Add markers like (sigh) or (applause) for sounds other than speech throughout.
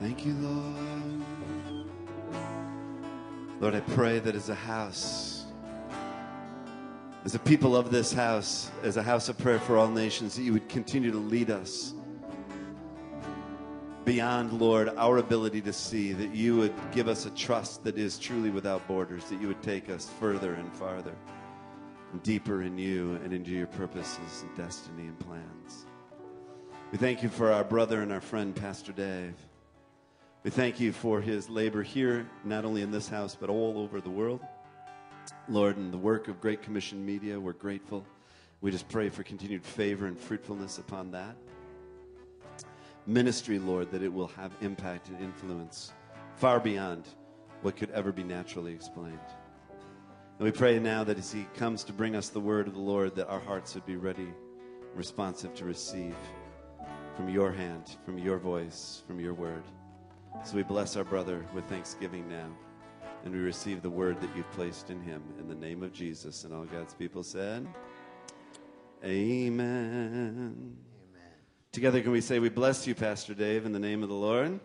Thank you, Lord. Lord, I pray that as a house, as a people of this house, as a house of prayer for all nations, that you would continue to lead us beyond, Lord, our ability to see, that you would give us a trust that is truly without borders, that you would take us further and farther and deeper in you and into your purposes and destiny and plans. We thank you for our brother and our friend, Pastor Dave. We thank you for his labor here, not only in this house, but all over the world. Lord, in the work of Great Commission Media, we're grateful. We just pray for continued favor and fruitfulness upon that. Ministry, Lord, that it will have impact and influence far beyond what could ever be naturally explained. And we pray now that as he comes to bring us the word of the Lord, that our hearts would be ready, responsive to receive from your hand, from your voice, from your word. So we bless our brother with thanksgiving now. And we receive the word that you've placed in him in the name of Jesus. And all God's people said, Amen. Amen. Together, can we say, We bless you, Pastor Dave, in the name of the Lord?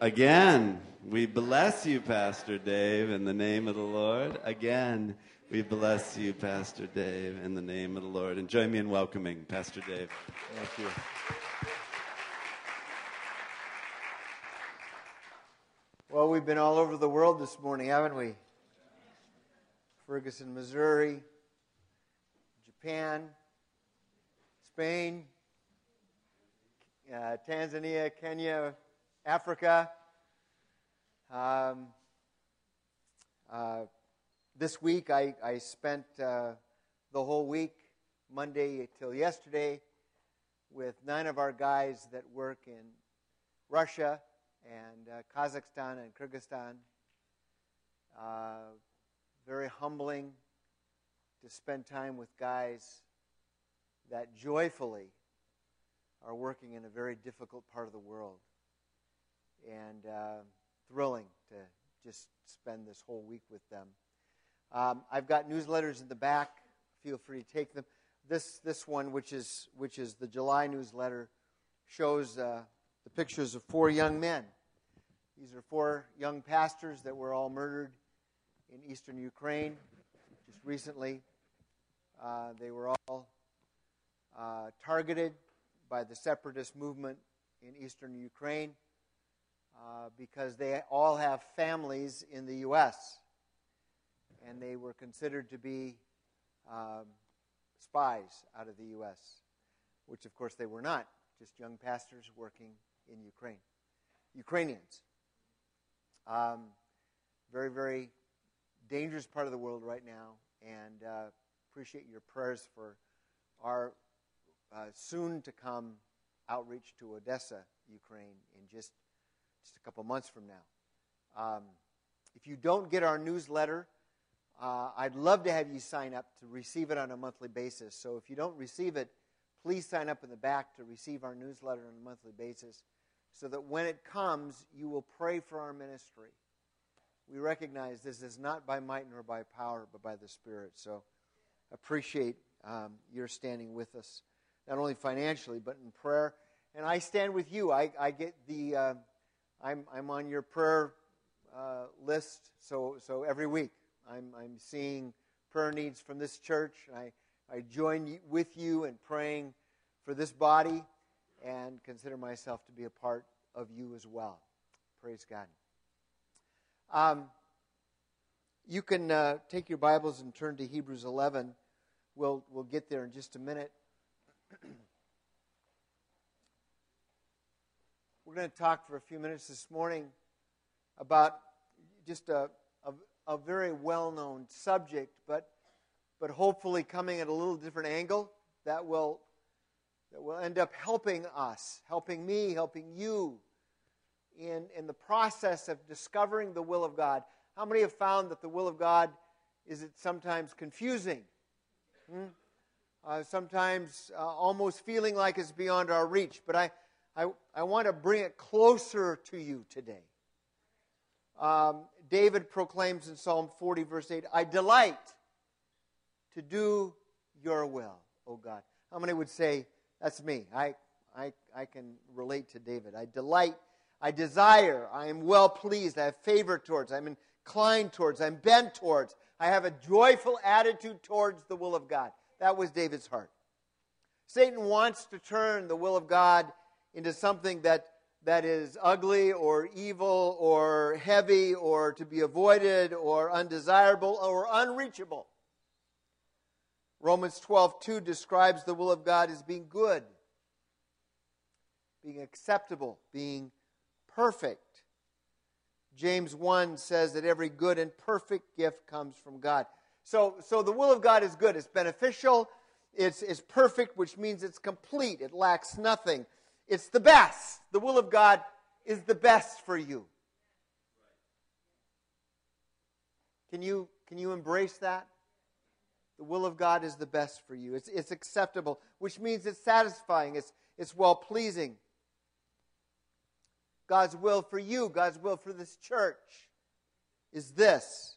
Again, we bless you, Pastor Dave, in the name of the Lord. Again, we bless you, Pastor Dave, in the name of the Lord. And join me in welcoming Pastor Dave. Thank you. Well, we've been all over the world this morning, haven't we? Ferguson, Missouri, Japan, Spain, uh, Tanzania, Kenya, Africa. Um, uh, this week, I, I spent uh, the whole week, Monday till yesterday, with nine of our guys that work in Russia and uh, Kazakhstan and Kyrgyzstan. Uh, very humbling to spend time with guys that joyfully are working in a very difficult part of the world. And uh, thrilling to just spend this whole week with them. Um, I've got newsletters in the back. Feel free to take them. This, this one, which is, which is the July newsletter, shows uh, the pictures of four young men. These are four young pastors that were all murdered in eastern Ukraine just recently. Uh, they were all uh, targeted by the separatist movement in eastern Ukraine uh, because they all have families in the U.S. and they were considered to be um, spies out of the U.S., which of course they were not, just young pastors working in Ukraine. Ukrainians. Um, very, very dangerous part of the world right now, and uh, appreciate your prayers for our uh, soon to come outreach to Odessa, Ukraine, in just just a couple months from now. Um, if you don't get our newsletter, uh, I'd love to have you sign up to receive it on a monthly basis. So if you don't receive it, please sign up in the back to receive our newsletter on a monthly basis so that when it comes, you will pray for our ministry. We recognize this is not by might nor by power, but by the Spirit. So appreciate um, your standing with us, not only financially, but in prayer. And I stand with you. I, I get the, uh, I'm, I'm on your prayer uh, list, so, so every week I'm, I'm seeing prayer needs from this church. I, I join with you in praying for this body and consider myself to be a part of you as well. Praise God. Um, you can uh, take your Bibles and turn to Hebrews 11. We'll, we'll get there in just a minute. (clears throat) We're going to talk for a few minutes this morning about just a, a, a very well known subject, but, but hopefully coming at a little different angle that will that will end up helping us, helping me, helping you in, in the process of discovering the will of God. How many have found that the will of God is it sometimes confusing? Hmm? Uh, sometimes uh, almost feeling like it's beyond our reach. But I, I, I want to bring it closer to you today. Um, David proclaims in Psalm 40, verse 8, I delight to do your will, O God. How many would say, that's me. I, I, I can relate to David. I delight, I desire, I am well pleased, I have favor towards, I'm inclined towards, I'm bent towards, I have a joyful attitude towards the will of God. That was David's heart. Satan wants to turn the will of God into something that, that is ugly or evil or heavy or to be avoided or undesirable or unreachable. Romans 12:2 describes the will of God as being good, being acceptable, being perfect. James 1 says that every good and perfect gift comes from God. So, so the will of God is good. It's beneficial. It's, it's perfect, which means it's complete. It lacks nothing. It's the best. The will of God is the best for you. Can you, can you embrace that? The will of God is the best for you. It's, it's acceptable, which means it's satisfying, it's, it's well pleasing. God's will for you, God's will for this church is this.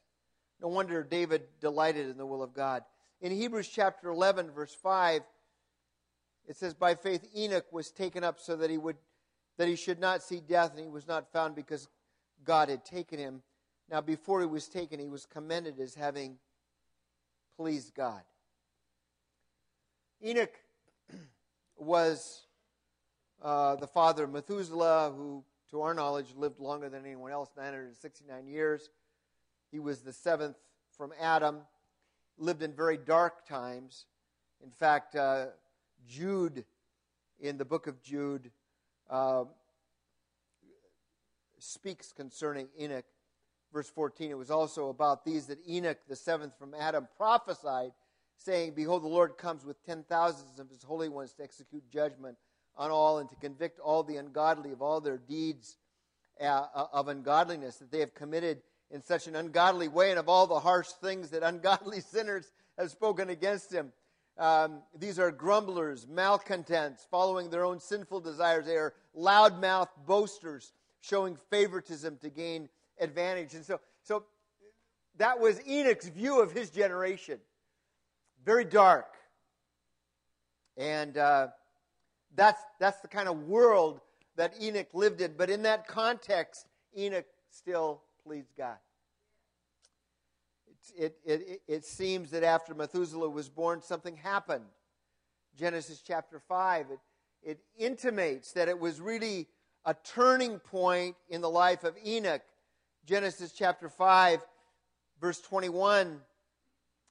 No wonder David delighted in the will of God. In Hebrews chapter 11, verse 5, it says, By faith Enoch was taken up so that he would that he should not see death, and he was not found because God had taken him. Now, before he was taken, he was commended as having pleased God. Enoch was uh, the father of Methuselah, who to our knowledge, lived longer than anyone else 969 years. He was the seventh from Adam, lived in very dark times. In fact, uh, Jude, in the book of Jude, uh, speaks concerning Enoch. Verse 14, it was also about these that Enoch, the seventh from Adam, prophesied, saying, Behold, the Lord comes with ten thousands of his holy ones to execute judgment on all and to convict all the ungodly of all their deeds uh, uh, of ungodliness that they have committed in such an ungodly way and of all the harsh things that ungodly (laughs) sinners have spoken against him. Um, these are grumblers, malcontents, following their own sinful desires. They are loudmouth boasters, showing favoritism to gain advantage. And so, so that was Enoch's view of his generation. Very dark. And uh, that's, that's the kind of world that Enoch lived in. But in that context, Enoch still pleased God. It, it, it, it, seems that after Methuselah was born, something happened. Genesis chapter 5, it, it intimates that it was really a turning point in the life of Enoch. Genesis chapter 5, verse 21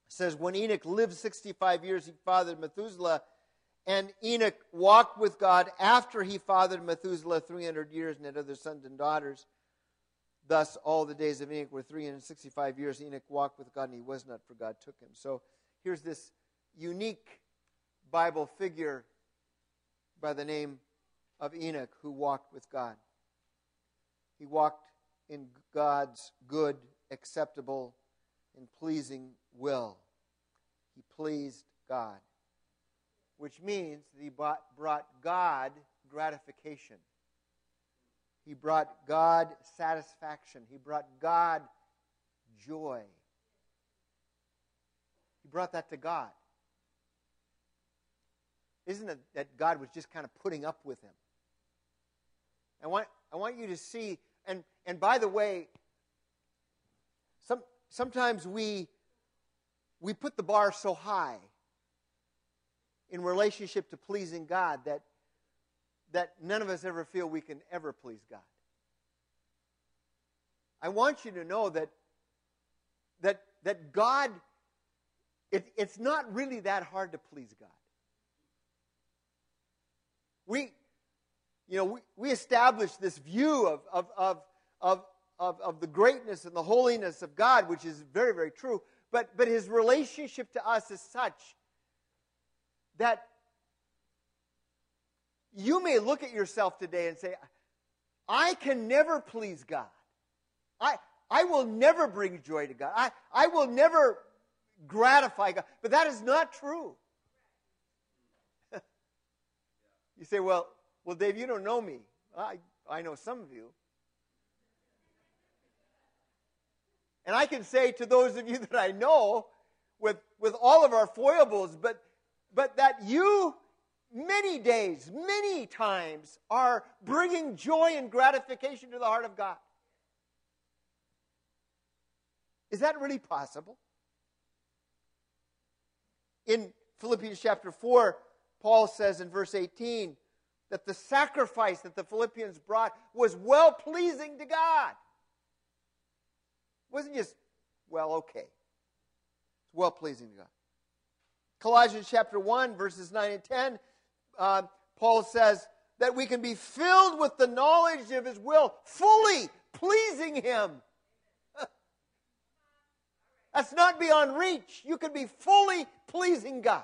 says, When Enoch lived 65 years, he fathered Methuselah. And Enoch walked with God after he fathered Methuselah 300 years and had other sons and daughters. Thus, all the days of Enoch were 365 years. Enoch walked with God, and he was not, for God took him. So here's this unique Bible figure by the name of Enoch who walked with God. He walked in God's good, acceptable, and pleasing will. He pleased God which means that he brought, God gratification. He brought God satisfaction. He brought God joy. He brought that to God. Isn't it that God was just kind of putting up with him? I want, I want you to see, and, and by the way, some, sometimes we, we put the bar so high in relationship to pleasing God that, that none of us ever feel we can ever please God. I want you to know that, that, that God, it, it's not really that hard to please God. We, you know, we, we establish this view of, of, of, of, of, of the greatness and the holiness of God, which is very, very true. But, but his relationship to us is such that you may look at yourself today and say, I can never please God. I, I will never bring joy to God. I, I will never gratify God. But that is not true. (laughs) you say, well, well, Dave, you don't know me. I, I know some of you. And I can say to those of you (laughs) that I know, with, with all of our foibles, but but that you many days, many times are bringing joy and gratification to the heart of God. Is that really possible? In Philippians chapter 4, Paul says in verse 18 that the sacrifice that the Philippians brought was well pleasing to God. It wasn't just, well, okay. It's well pleasing to God. Colossians chapter 1, verses 9 and 10, uh, Paul says that we can be filled with the knowledge of his will, fully pleasing him. (laughs) That's not beyond reach. You can be fully pleasing God.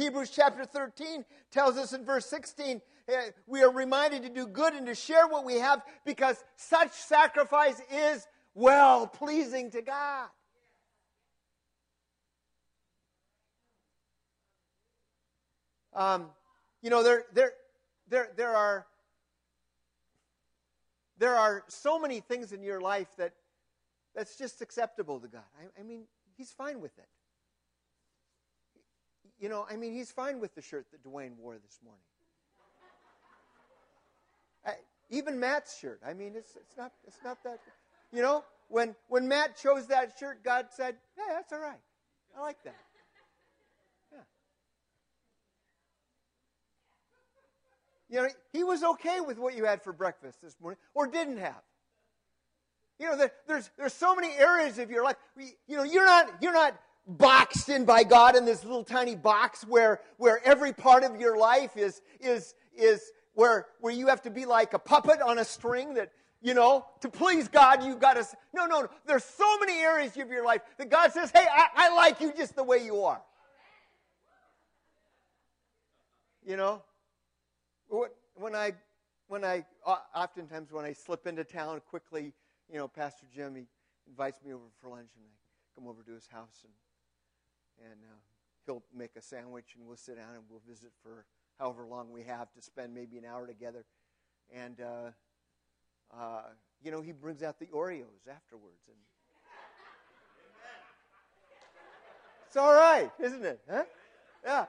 Hebrews chapter 13 tells us in verse 16 eh, we are reminded to do good and to share what we have because such sacrifice is well pleasing to God. Um, you know, there, there, there, there are there are so many things in your life that that's just acceptable to God. I, I mean, He's fine with it. You know, I mean, He's fine with the shirt that Dwayne wore this morning. I, even Matt's shirt. I mean, it's it's not it's not that. You know, when when Matt chose that shirt, God said, "Yeah, that's all right. I like that." Yeah. You know, he was okay with what you had for breakfast this morning or didn't have. You know, there's, there's so many areas of your life. You know, you're not, you're not boxed in by God in this little tiny box where, where every part of your life is, is, is where, where you have to be like a puppet on a string that, you know, to please God, you've got to. No, no, no. There's so many areas of your life that God says, hey, I, I like you just the way you are. You know? when I, when I, oftentimes when I slip into town quickly, you know, Pastor Jimmy invites me over for lunch and I come over to his house and, and uh, he'll make a sandwich and we'll sit down and we'll visit for however long we have to spend, maybe an hour together. And, uh, uh, you know, he brings out the Oreos afterwards. And it's all right, isn't it? Huh? Yeah.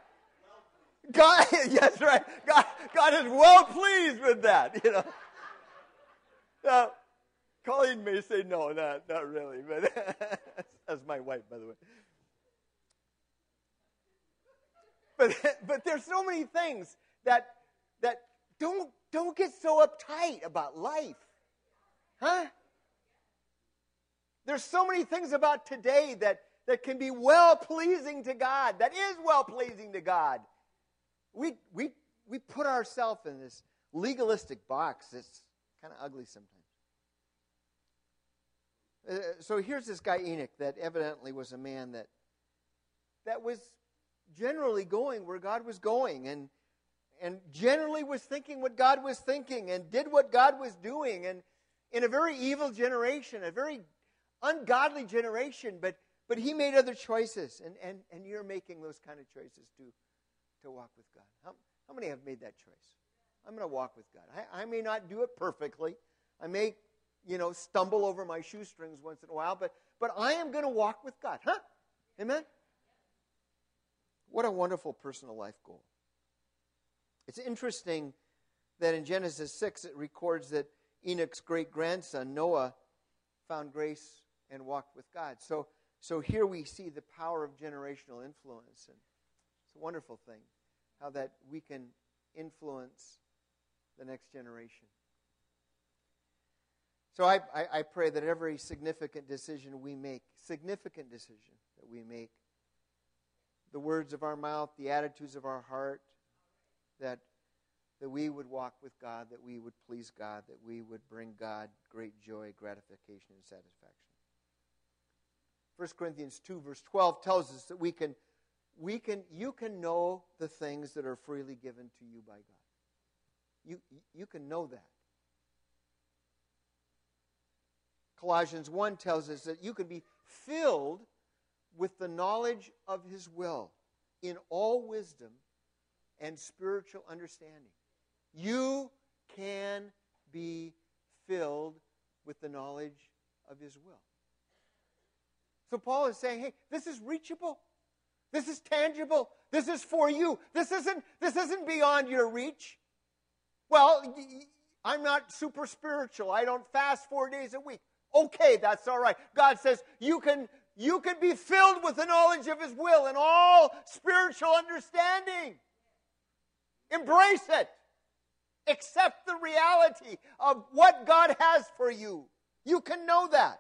God, (laughs) yes, right. God, God is well pleased with that, you know. Now, Colleen may say no, not, not really, but (laughs) that's my wife, by the way. But, (laughs) but there's so many things that, that don't, don't get so uptight about life. Huh? There's so many things about today that, that can be well pleasing to God, that is well pleasing to God we, we, we put ourselves in this legalistic box that's kind of ugly sometimes. Uh, so here's this guy Enoch that evidently was a man that that was generally going where God was going and and generally was thinking what God was thinking and did what God was doing and in a very evil generation, a very ungodly generation, but but he made other choices and and and you're making those kind of choices too to walk with God? How, how many have made that choice? I'm going to walk with God. I, I may not do it perfectly. I may, you know, stumble over my shoestrings once in a while, but, but I am going to walk with God. Huh? Amen? What a wonderful personal life goal. It's interesting that in Genesis 6 it records that Enoch's great grandson, Noah, found grace and walked with God. So, so here we see the power of generational influence. And it's a wonderful thing how that we can influence the next generation. So I, I, I, pray that every significant decision we make, significant decision that we make, the words of our mouth, the attitudes of our heart, that, that we would walk with God, that we would please God, that we would bring God great joy, gratification, and satisfaction. 1 Corinthians 2, verse 12 tells us that we can we can, you can know the things that are freely given to you by God. You, you can know that. Colossians 1 tells us that you can be filled with the knowledge of His will in all wisdom and spiritual understanding. You can be filled with the knowledge of His will. So Paul is saying, hey, this is reachable. This is tangible. This is for you. This isn't, this isn't beyond your reach. Well, I'm not super spiritual. I don't fast four days a week. Okay, that's all right. God says you can, you can be filled with the knowledge of His will and all spiritual understanding. Embrace it. Accept the reality of what God has for you. You can know that.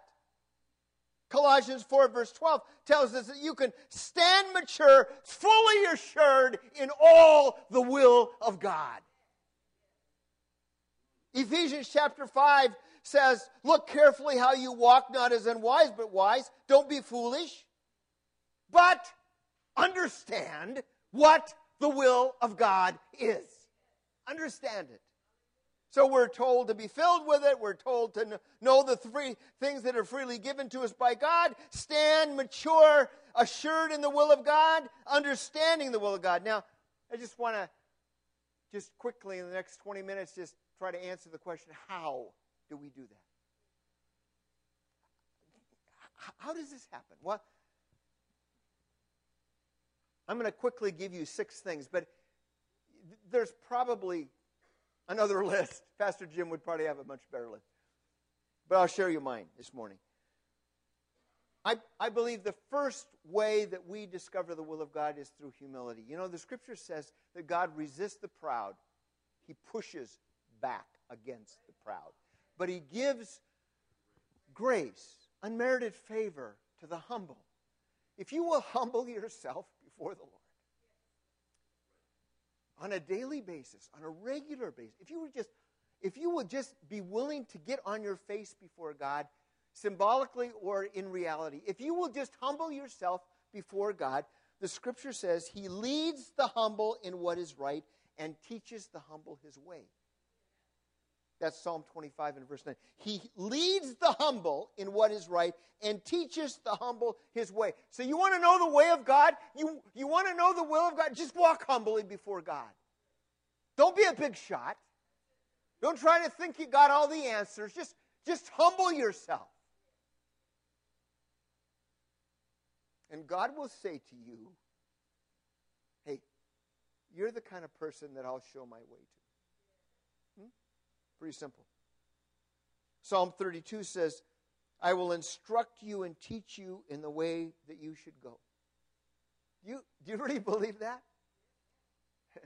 Colossians 4, verse 12 tells us that you can stand mature, fully assured in all the will of God. Ephesians chapter 5 says, Look carefully how you walk, not as unwise, but wise. Don't be foolish, but understand what the will of God is. Understand it. So we're told to be filled with it. We're told to know the three things that are freely given to us by God. Stand mature, assured in the will of God, understanding the will of God. Now, I just want to just quickly in the next 20 minutes just try to answer the question how do we do that? How does this happen? Well, I'm going to quickly give you six things, but there's probably another (laughs) list. Pastor Jim would probably have a much better list. But I'll share you mine this morning. I, I believe the first way that we discover the will of God is through humility. You know, the scripture says that God resists the proud, He pushes back against the proud. But He gives grace, unmerited favor to the humble. If you will (laughs) humble yourself before the Lord, on a daily basis, on a regular basis, if you would just if you would just be willing to get on your face before God, symbolically or in reality, if you will just humble yourself before God, the scripture says he leads the humble in what is right and teaches the humble his way. That's Psalm 25 and verse 9. He leads the humble in what is right and teaches the humble his way. So you want to know the way of God? You, you want to know the will of God? Just walk humbly before God. Don't be a big shot. Don't try to think you got all the answers. Just, just humble yourself. And God will say to you, hey, you're the kind of person that I'll show my way to. Pretty simple. Psalm 32 says, I will instruct you and teach you in the way that you should go. You, do you (laughs) really believe that? (laughs)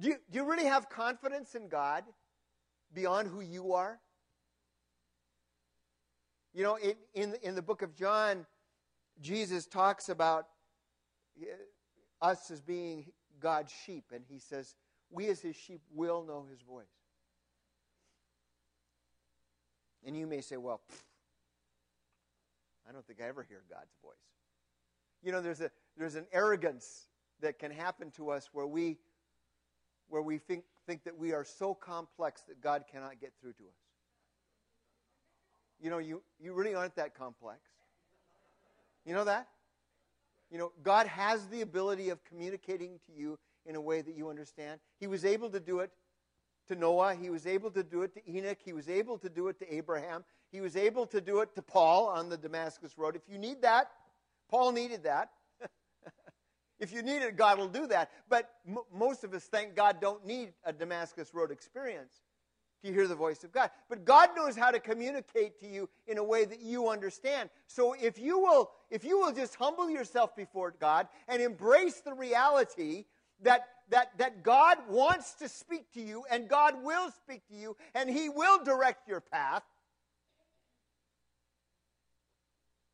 Do you, do you really have confidence in God beyond who you are? You know, in, in, in the book of John, Jesus talks about uh, us as being God's sheep, and he says, We as his sheep will know his voice. And you may say, Well, I don't think I ever hear God's voice. You know, there's, a, there's an arrogance that can happen to us where we where we think, think that we are so complex that God cannot get through to us. You know, you, you really aren't that complex. You know that? You know, God has the ability of communicating to you in a way that you understand. He was able to do it to Noah. He was able to do it to Enoch. He was able to do it to Abraham. He was able to do it to Paul on the Damascus Road. If you need that, Paul needed that. (laughs) If you need it, God will do that. But m- most of us, thank God, don't need a Damascus Road experience to hear the voice of God. But God knows how to communicate to you in a way that you understand. So if you will, if you will just humble yourself before God and embrace the reality that that, that God wants to speak to you and God will speak to you and He will direct your path.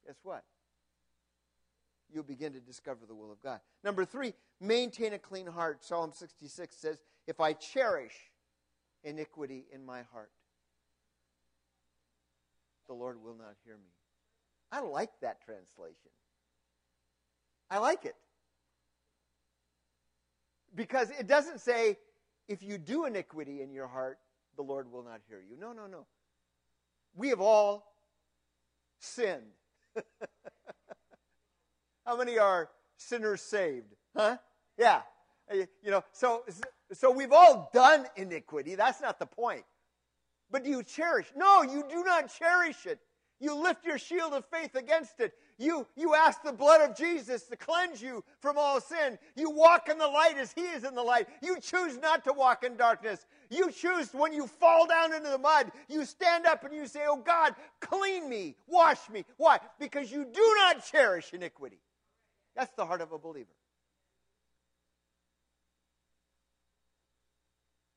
Guess what? you'll begin to discover the will of God. Number three, maintain a clean heart. Psalm 66 says, If I cherish iniquity in my heart, the Lord will not hear me. I like that translation. I like it. Because it doesn't say, if you do iniquity in your heart, the Lord will not hear you. No, no, no. We have all sinned. (laughs) How many are sinners saved? Huh? Yeah. Uh, you know, so, so we've all done iniquity. That's not the point. But do you cherish? No, you do not cherish it. You lift your shield of faith against it. You, you ask the blood of Jesus to cleanse you from all sin. You walk in the light as He is in the light. You choose not to walk in darkness. You choose when you fall down into the mud, you stand up and you say, Oh God, clean me, wash me. Why? Because you do not cherish iniquity. That's the heart of a believer.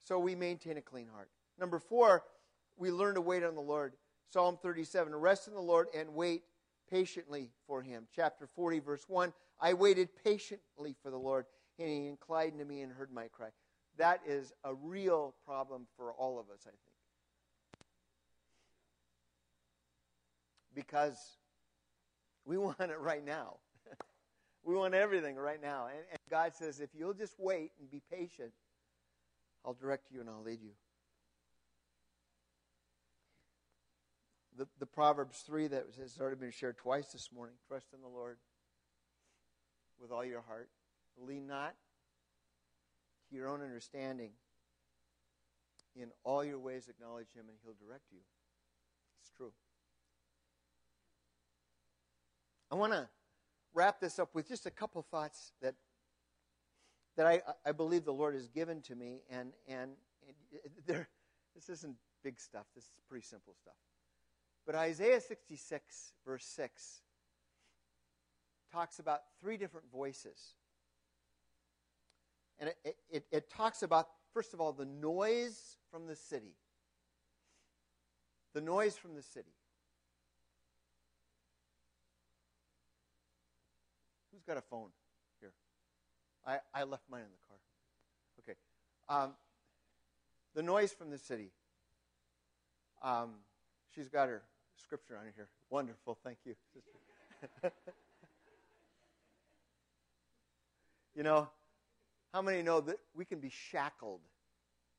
So we maintain a clean heart. Number four, we learn to wait on the Lord. Psalm 37 Rest in the Lord and wait patiently for him. Chapter 40, verse 1 I waited patiently for the Lord, and he inclined to me and heard my cry. That is a real problem for all of us, I think. Because we (laughs) want it right now. (laughs) we want everything right now. And, and God says, if you'll just wait and be patient, I'll direct you and I'll lead you. The, the Proverbs 3 that has already been shared twice this morning. Trust in the Lord with all your heart. Lean not to your own understanding. In all your ways, acknowledge Him, and He'll direct you. It's true. I want to wrap this up with just a couple thoughts that that I, I believe the Lord has given to me, and and, and uh, there, this isn't big stuff. This is pretty simple stuff. But Isaiah 66, verse 6, talks about three different voices. And it, it, it, talks about, first of all, the noise from the city. The noise from the city. Who's got a phone here? I, I left mine in the car. Okay. Um, the noise from the city. Um, she's got her scripture on here. Wonderful. Thank you, (laughs) you know, how many know that we can be shackled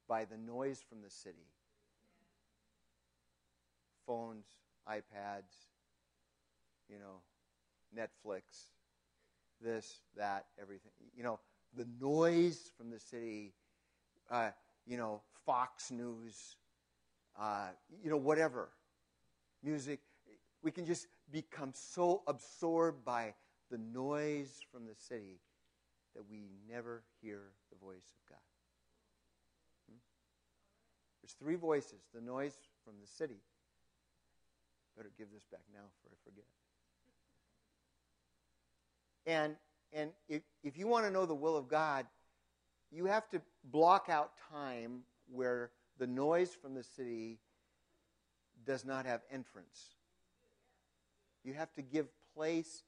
by the noise from the city? Phones, iPads, you know, Netflix, this, that, everything. You know, the noise from the city, uh, you know, Fox News, uh, you know, whatever music. We can just become so absorbed by the noise from the city that we never hear the voice of God. Hmm? There's three voices the noise from the city. Better give this back now before I forget. And, and if, if you want to know the will of God, you have to block out time where the noise from the city does not have entrance. You have to give place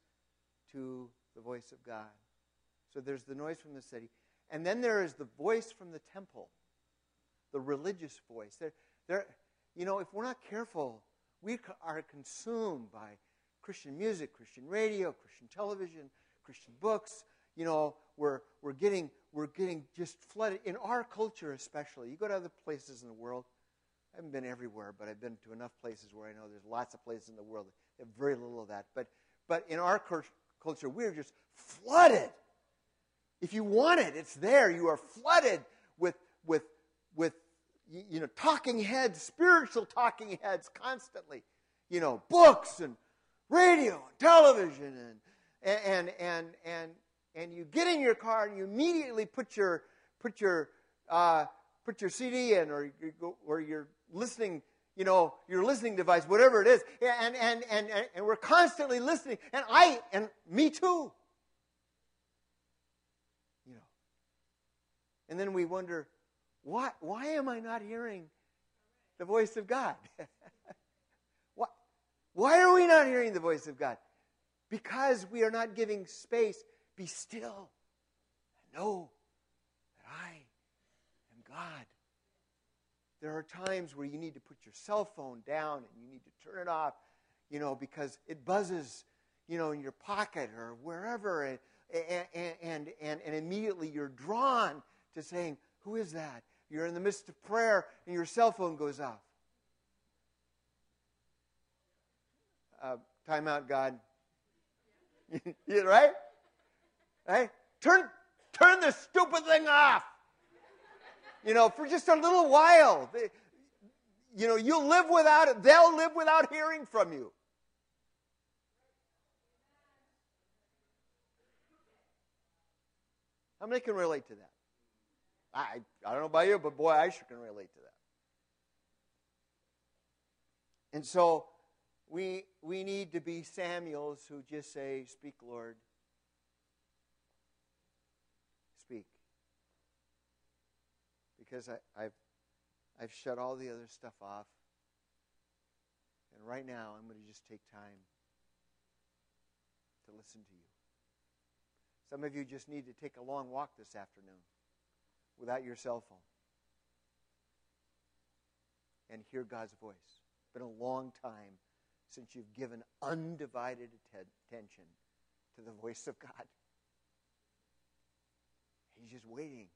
to the voice of God. So there's the noise from the city. And then there is the voice from the temple, the religious voice. There, there, you know, if we're not careful, we are consumed by Christian music, Christian radio, Christian television, Christian books. You know, we're, we're, getting, we're getting just flooded, in our culture especially. You go to other places in the world, haven't been everywhere, but I've been to enough places where I know there's lots of places in the world that have very little of that. But, but in our culture, we're just flooded. If you want it, it's there. You are flooded with, with, with you know, talking heads, spiritual talking heads constantly. You know, books and radio and television and, and, and, and, and you get in your car and you immediately put your, put your, uh, put your CD in or, or your listening, you know, your listening device, whatever it is. And, and, and, and we're constantly listening. And I, and me too. You know. And then we wonder, why, why am I not hearing the voice of God? (laughs) why, why are we not hearing the voice of God? Because we are not giving space. Be still and know that I am God. There are times where you need to put your cell phone down and you need to turn it off, you know, because it buzzes, you know, in your pocket or wherever, and, and, and, and, and immediately you're drawn to saying, Who is that? You're in the midst of prayer and your cell phone goes off. Uh, time out, God. (laughs) right? Right? Turn, turn this stupid thing off you know, for just a little while. They, you know, you'll live without it, they'll live without hearing from you. How many can relate to that? I, I don't know about you, but boy, I sure can relate to that. And so we, we need to be Samuels who just say, Speak, Lord, Because I, I've, I've shut all the other stuff off. And right now, I'm going to just take time to listen to you. Some of you just need to take a long walk this afternoon without your cell phone and hear God's voice. It's been a long time since you've given undivided attention to the voice of God. He's just waiting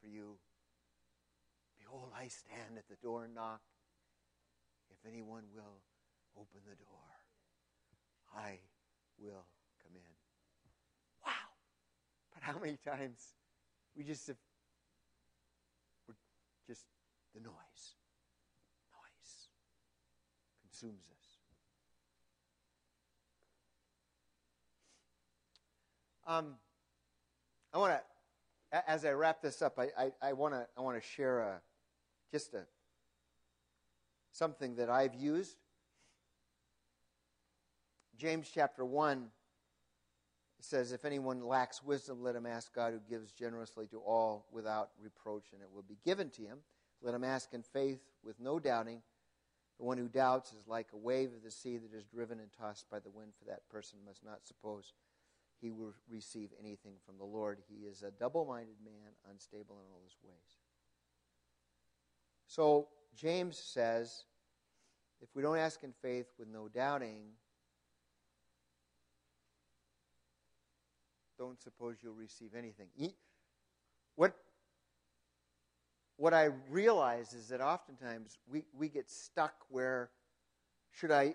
for you. Behold, I stand at the door and knock. If anyone will open the door, I will come in. Wow. But how many times we just have, we're just the noise. Noise consumes us. Um, I want to, as I wrap this up, I, I, I want to I want to share a, just a something that I've used. James chapter one says, "If anyone lacks wisdom, let him ask God, who gives generously to all without reproach, and it will be given to him. Let him ask in faith, with no doubting." The one who doubts is like a wave of the sea that is driven and tossed by the wind, for that person must not suppose he will receive anything from the Lord. He is a double minded man, unstable in all his ways. So, James says, if we don't ask in faith with no doubting, don't suppose you'll receive anything. What, what I realize is that oftentimes we, we get stuck where should I,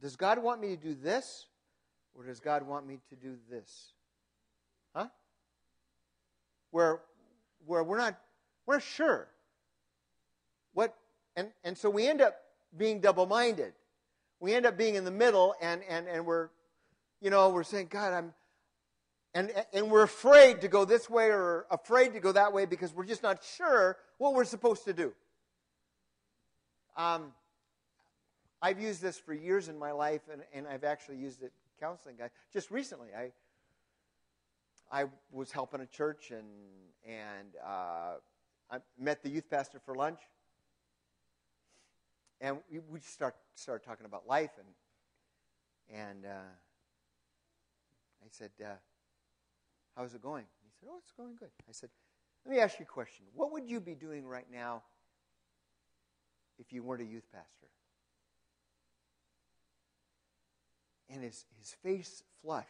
does God want me to do this? Or does God want me to do this? Huh? Where, where we're not, we're sure. And, and so we end up being double minded. We end up being in the middle and, and, and we're, you know, we're saying, God, I'm, and, and we're afraid to go this way or afraid to go that way because we're just not sure what we're supposed to do. Um, I've used this for years in my life, and, and I've actually used it counseling guy. Just recently, I I was helping a church and and uh, I met the youth pastor for lunch, and we, we start started talking about life and and uh, I said, uh, "How's it going?" He said, "Oh, it's going good." I said, "Let me ask you a question. What would you be doing right now if you weren't a youth pastor?" and his, his face flushed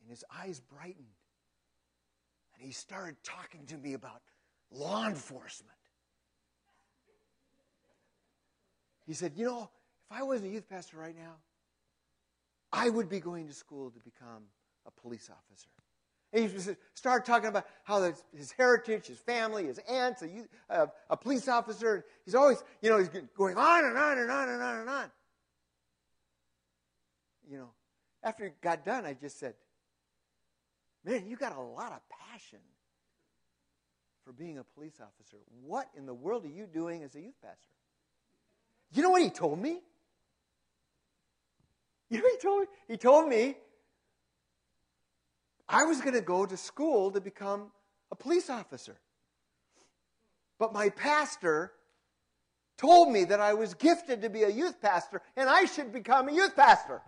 and his eyes brightened. And he started talking to me about law enforcement. He said, You know, if I was a youth pastor right now, I would be going to school to become a police officer. And he started talking about how his heritage, his family, his aunts, a, a, a police officer. He's always, you know, he's going on and on and on and on and on you know, after he got done, I just said, Man, you got a lot of passion for being a police officer. What in the world are you doing as a youth pastor? You know what he told me? You know what he told me? He told me I was going to go to school to become a police officer. But my pastor told me that I was gifted to be a youth pastor and I should become a youth pastor.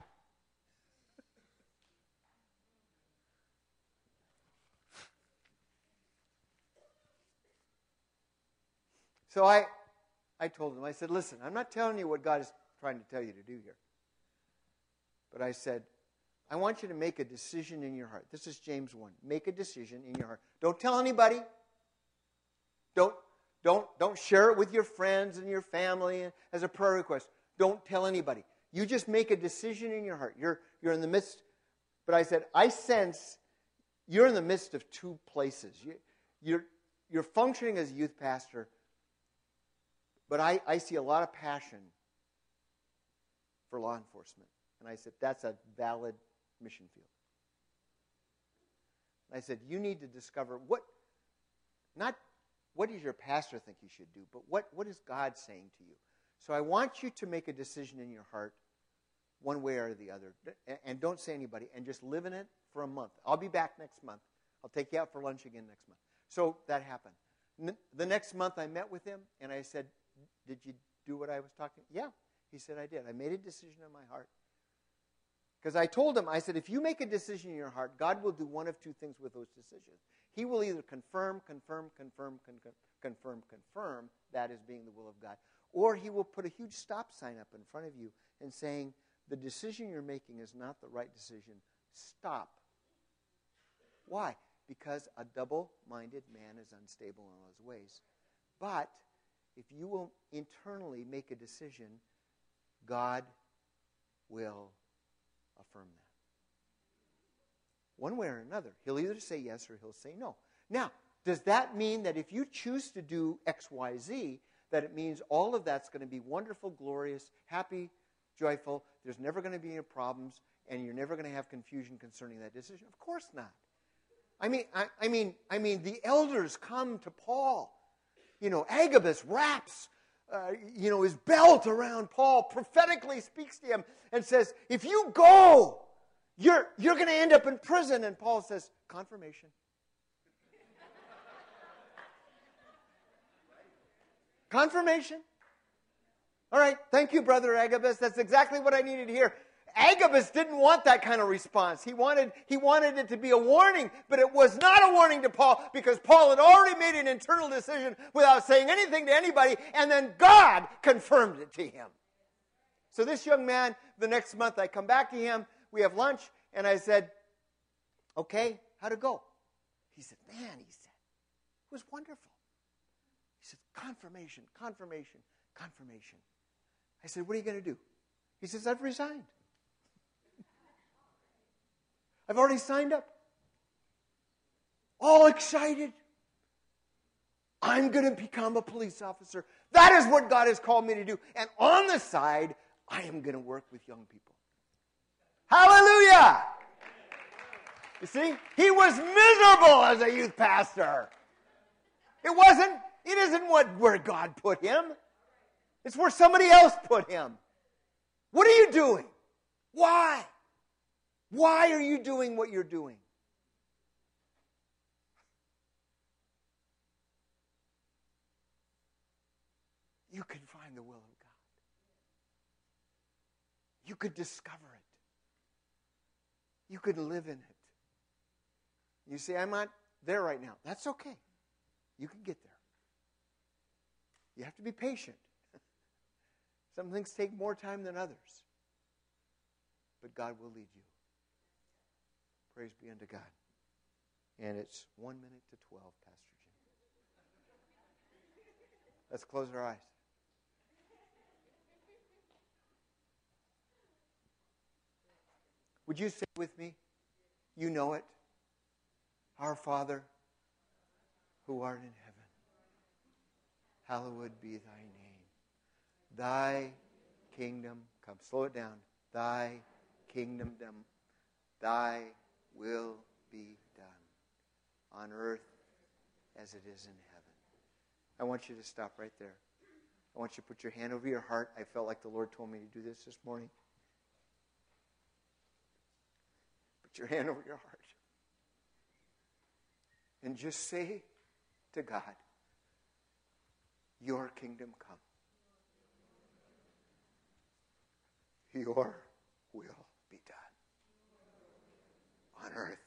So I, I told him, I said, listen, I'm not telling you what God is trying to tell you to do here. But I said, I want you to make a decision in your heart. This is James 1. Make a decision in your heart. Don't tell anybody. Don't, don't, don't share it with your friends and your family as a prayer request. Don't tell anybody. You just make a decision in your heart. You're, you're in the midst. But I said, I sense you're in the midst of two places. You, you're, you're functioning as a youth pastor but I, I see a lot of passion for law enforcement. And I said, that's a valid mission field. I said, You need to discover what, not what does your pastor think you should do, but what, what is God saying to you? So I want you to make a decision in your heart, one way or the other. And don't say anybody, and just live in it for a month. I'll be back next month. I'll take you out for lunch again next month. So that happened. The next month I met with him, and I said, Did you do what I was talking? Yeah. He said, I did. I made a decision in my heart. Because I told him, I said, if you make a decision in your heart, God will do one of two things with those decisions. He will either confirm, confirm, confirm, confirm, confirm, confirm that as being the will of God, or he will put a huge stop sign up in front of you and saying, the decision you're making is not the right decision. Stop. Why? Because a double minded man is unstable in all his ways. But if you will internally make a decision, God will affirm that. One way or another. He'll either say yes or he'll say no. Now, does that mean that if you choose to do X, Y, Z, that it means all of that's going to be wonderful, glorious, happy, joyful? There's never going to be any problems, and you're never going to have confusion concerning that decision? Of course not. I mean, I, I mean, I mean, the elders come to Paul. You know, Agabus wraps uh, you know, his belt around Paul, prophetically speaks to him and says, If you go, you're, you're going to end up in prison. And Paul says, Confirmation. (laughs) Confirmation. All right, thank you, Brother Agabus. That's exactly what I needed to hear. Agabus didn't want that kind of response. He wanted, he wanted it to be a warning, but it was not a warning to Paul because Paul had already made an internal decision without saying anything to anybody, and then God confirmed it to him. So this young man, the next month, I come back to him, we have lunch, and I said, Okay, how'd it go? He said, Man, he said, it was wonderful. He said, Confirmation, confirmation, confirmation. I said, What are you going to do? He says, I've resigned. I've already signed up. All excited. I'm going to become a police officer. That is what God has called me to do. And on the side, I am going to work with young people. Hallelujah! You see, he was miserable as a youth pastor. It wasn't, it isn't what, where God put him, it's where somebody else put him. What are you doing? Why? Why are you doing what you're doing? You can find the will of God. You could discover it. You could live in it. You say, I'm not there right now. That's okay. You can get there. You have to be patient. (laughs) Some things take more time than others. But God will lead you. Praise be unto God. And it's one minute to 12, Pastor Jim. Let's close our eyes. Would you say with me? You know it. Our Father, who art in heaven, hallowed be thy name. Thy kingdom come. Slow it down. Thy kingdom come. Thy will be done on earth as it is in heaven. I want you to stop right there. I want you to put your hand over your heart. I felt like the Lord told me to do this this morning. Put your hand over your heart. And just say to God, Your kingdom come. Your will on earth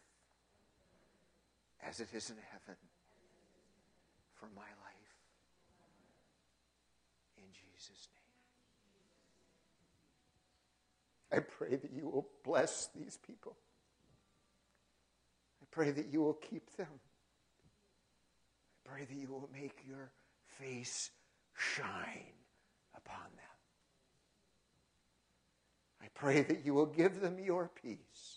as it is in heaven for my life. In Jesus' name. I pray that you will bless these people. I pray that you will keep them. I pray that you will make your face shine upon them. I pray that you will give them your peace.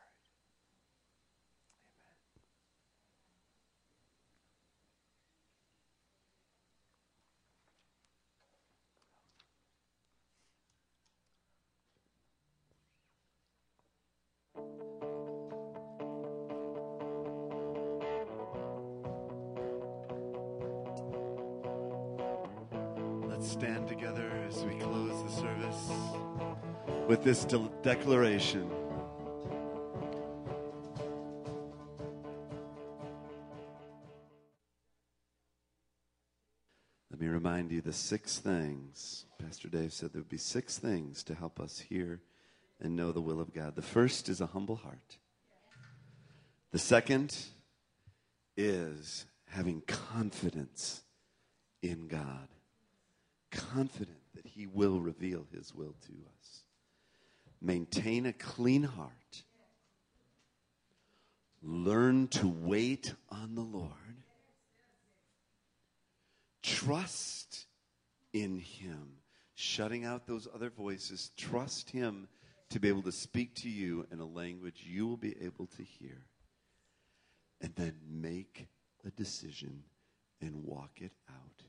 Let's stand together as we close the service with this de- declaration. Let me remind you the six things. Pastor Dave said there would be six things to help us hear and know the will of God. The first is a humble heart. The second is having confidence in God, confident that He will reveal His will to us. Maintain a clean heart. Learn to wait on the Lord. Trust in Him, shutting out those other voices. Trust Him to be able to speak to you in a language you will be able to hear. And then make a decision and walk it out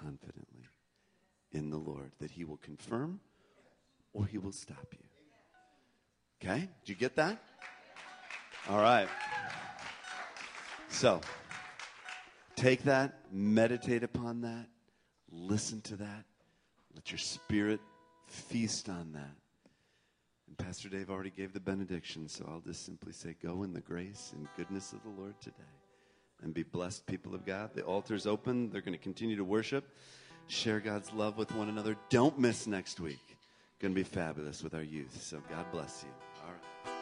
confidently in the Lord that He will confirm or He will stop you. Okay? Did you get that? All right. So, take that, meditate upon that, listen to that, let your spirit feast on that. And Pastor Dave already gave the benediction, so I'll just simply say, Go in the grace and goodness of the Lord today and be blessed, people of God. The altar's open. They're going to continue to worship, share God's love with one another. Don't miss next week. Going to be fabulous with our youth. So God bless you. All right.